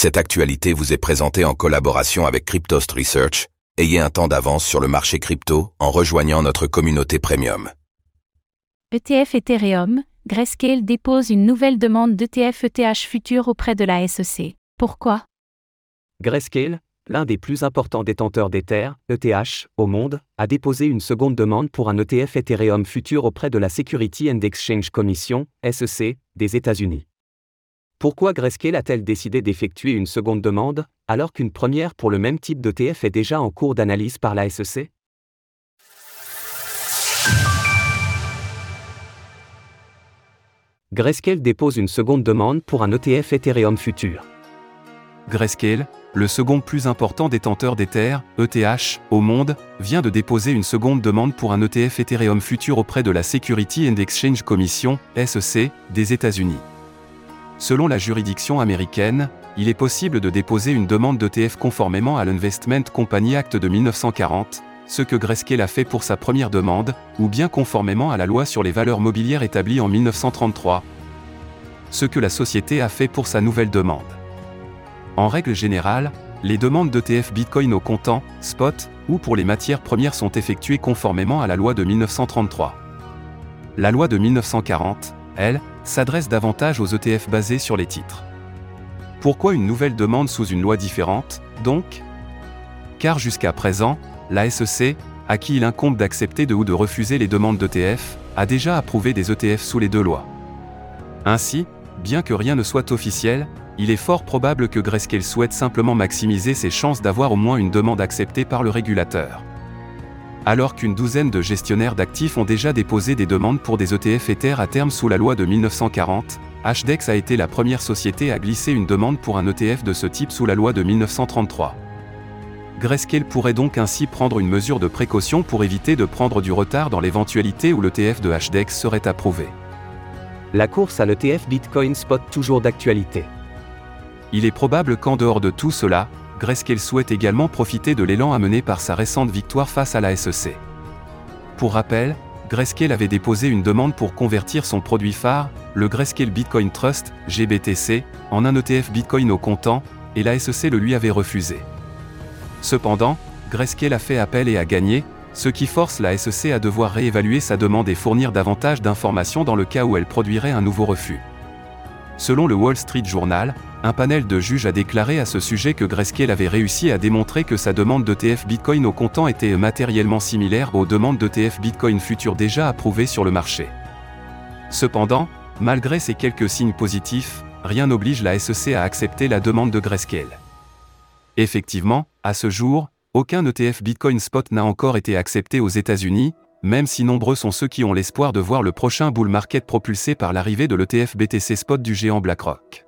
Cette actualité vous est présentée en collaboration avec Cryptost Research. Ayez un temps d'avance sur le marché crypto en rejoignant notre communauté premium. ETF Ethereum, Grayscale dépose une nouvelle demande d'ETF ETH futur auprès de la SEC. Pourquoi? Grayscale, l'un des plus importants détenteurs d'Ether, ETH, au monde, a déposé une seconde demande pour un ETF Ethereum futur auprès de la Security and Exchange Commission, SEC, des États-Unis. Pourquoi Grayscale a-t-elle décidé d'effectuer une seconde demande, alors qu'une première pour le même type d'ETF est déjà en cours d'analyse par la SEC Grayscale dépose une seconde demande pour un ETF Ethereum futur. Grayscale, le second plus important détenteur d'Ether, ETH, au monde, vient de déposer une seconde demande pour un ETF Ethereum futur auprès de la Security and Exchange Commission, SEC, des États-Unis. Selon la juridiction américaine, il est possible de déposer une demande d'ETF conformément à l'Investment Company Act de 1940, ce que Grayscale a fait pour sa première demande, ou bien conformément à la loi sur les valeurs mobilières établie en 1933, ce que la société a fait pour sa nouvelle demande. En règle générale, les demandes d'ETF Bitcoin au comptant, spot, ou pour les matières premières sont effectuées conformément à la loi de 1933. La loi de 1940, elle, s'adresse davantage aux ETF basés sur les titres. Pourquoi une nouvelle demande sous une loi différente, donc? Car jusqu'à présent, la SEC, à qui il incombe d'accepter de ou de refuser les demandes d'ETF, a déjà approuvé des ETF sous les deux lois. Ainsi, bien que rien ne soit officiel, il est fort probable que Grayscale souhaite simplement maximiser ses chances d'avoir au moins une demande acceptée par le régulateur. Alors qu'une douzaine de gestionnaires d'actifs ont déjà déposé des demandes pour des ETF Ether à terme sous la loi de 1940, HDEX a été la première société à glisser une demande pour un ETF de ce type sous la loi de 1933. Grayscale pourrait donc ainsi prendre une mesure de précaution pour éviter de prendre du retard dans l'éventualité où l'ETF de HDEX serait approuvé. La course à l'ETF Bitcoin Spot toujours d'actualité. Il est probable qu'en dehors de tout cela, Grayscale souhaite également profiter de l'élan amené par sa récente victoire face à la SEC. Pour rappel, Grayscale avait déposé une demande pour convertir son produit phare, le Grayscale Bitcoin Trust, GBTC, en un ETF Bitcoin au comptant, et la SEC le lui avait refusé. Cependant, Grayscale a fait appel et a gagné, ce qui force la SEC à devoir réévaluer sa demande et fournir davantage d'informations dans le cas où elle produirait un nouveau refus. Selon le Wall Street Journal, un panel de juges a déclaré à ce sujet que Grayscale avait réussi à démontrer que sa demande d'ETF Bitcoin au comptant était matériellement similaire aux demandes d'ETF Bitcoin futures déjà approuvées sur le marché. Cependant, malgré ces quelques signes positifs, rien n'oblige la SEC à accepter la demande de Grayscale. Effectivement, à ce jour, aucun ETF Bitcoin Spot n'a encore été accepté aux États-Unis, même si nombreux sont ceux qui ont l'espoir de voir le prochain bull market propulsé par l'arrivée de l'ETF BTC Spot du géant BlackRock.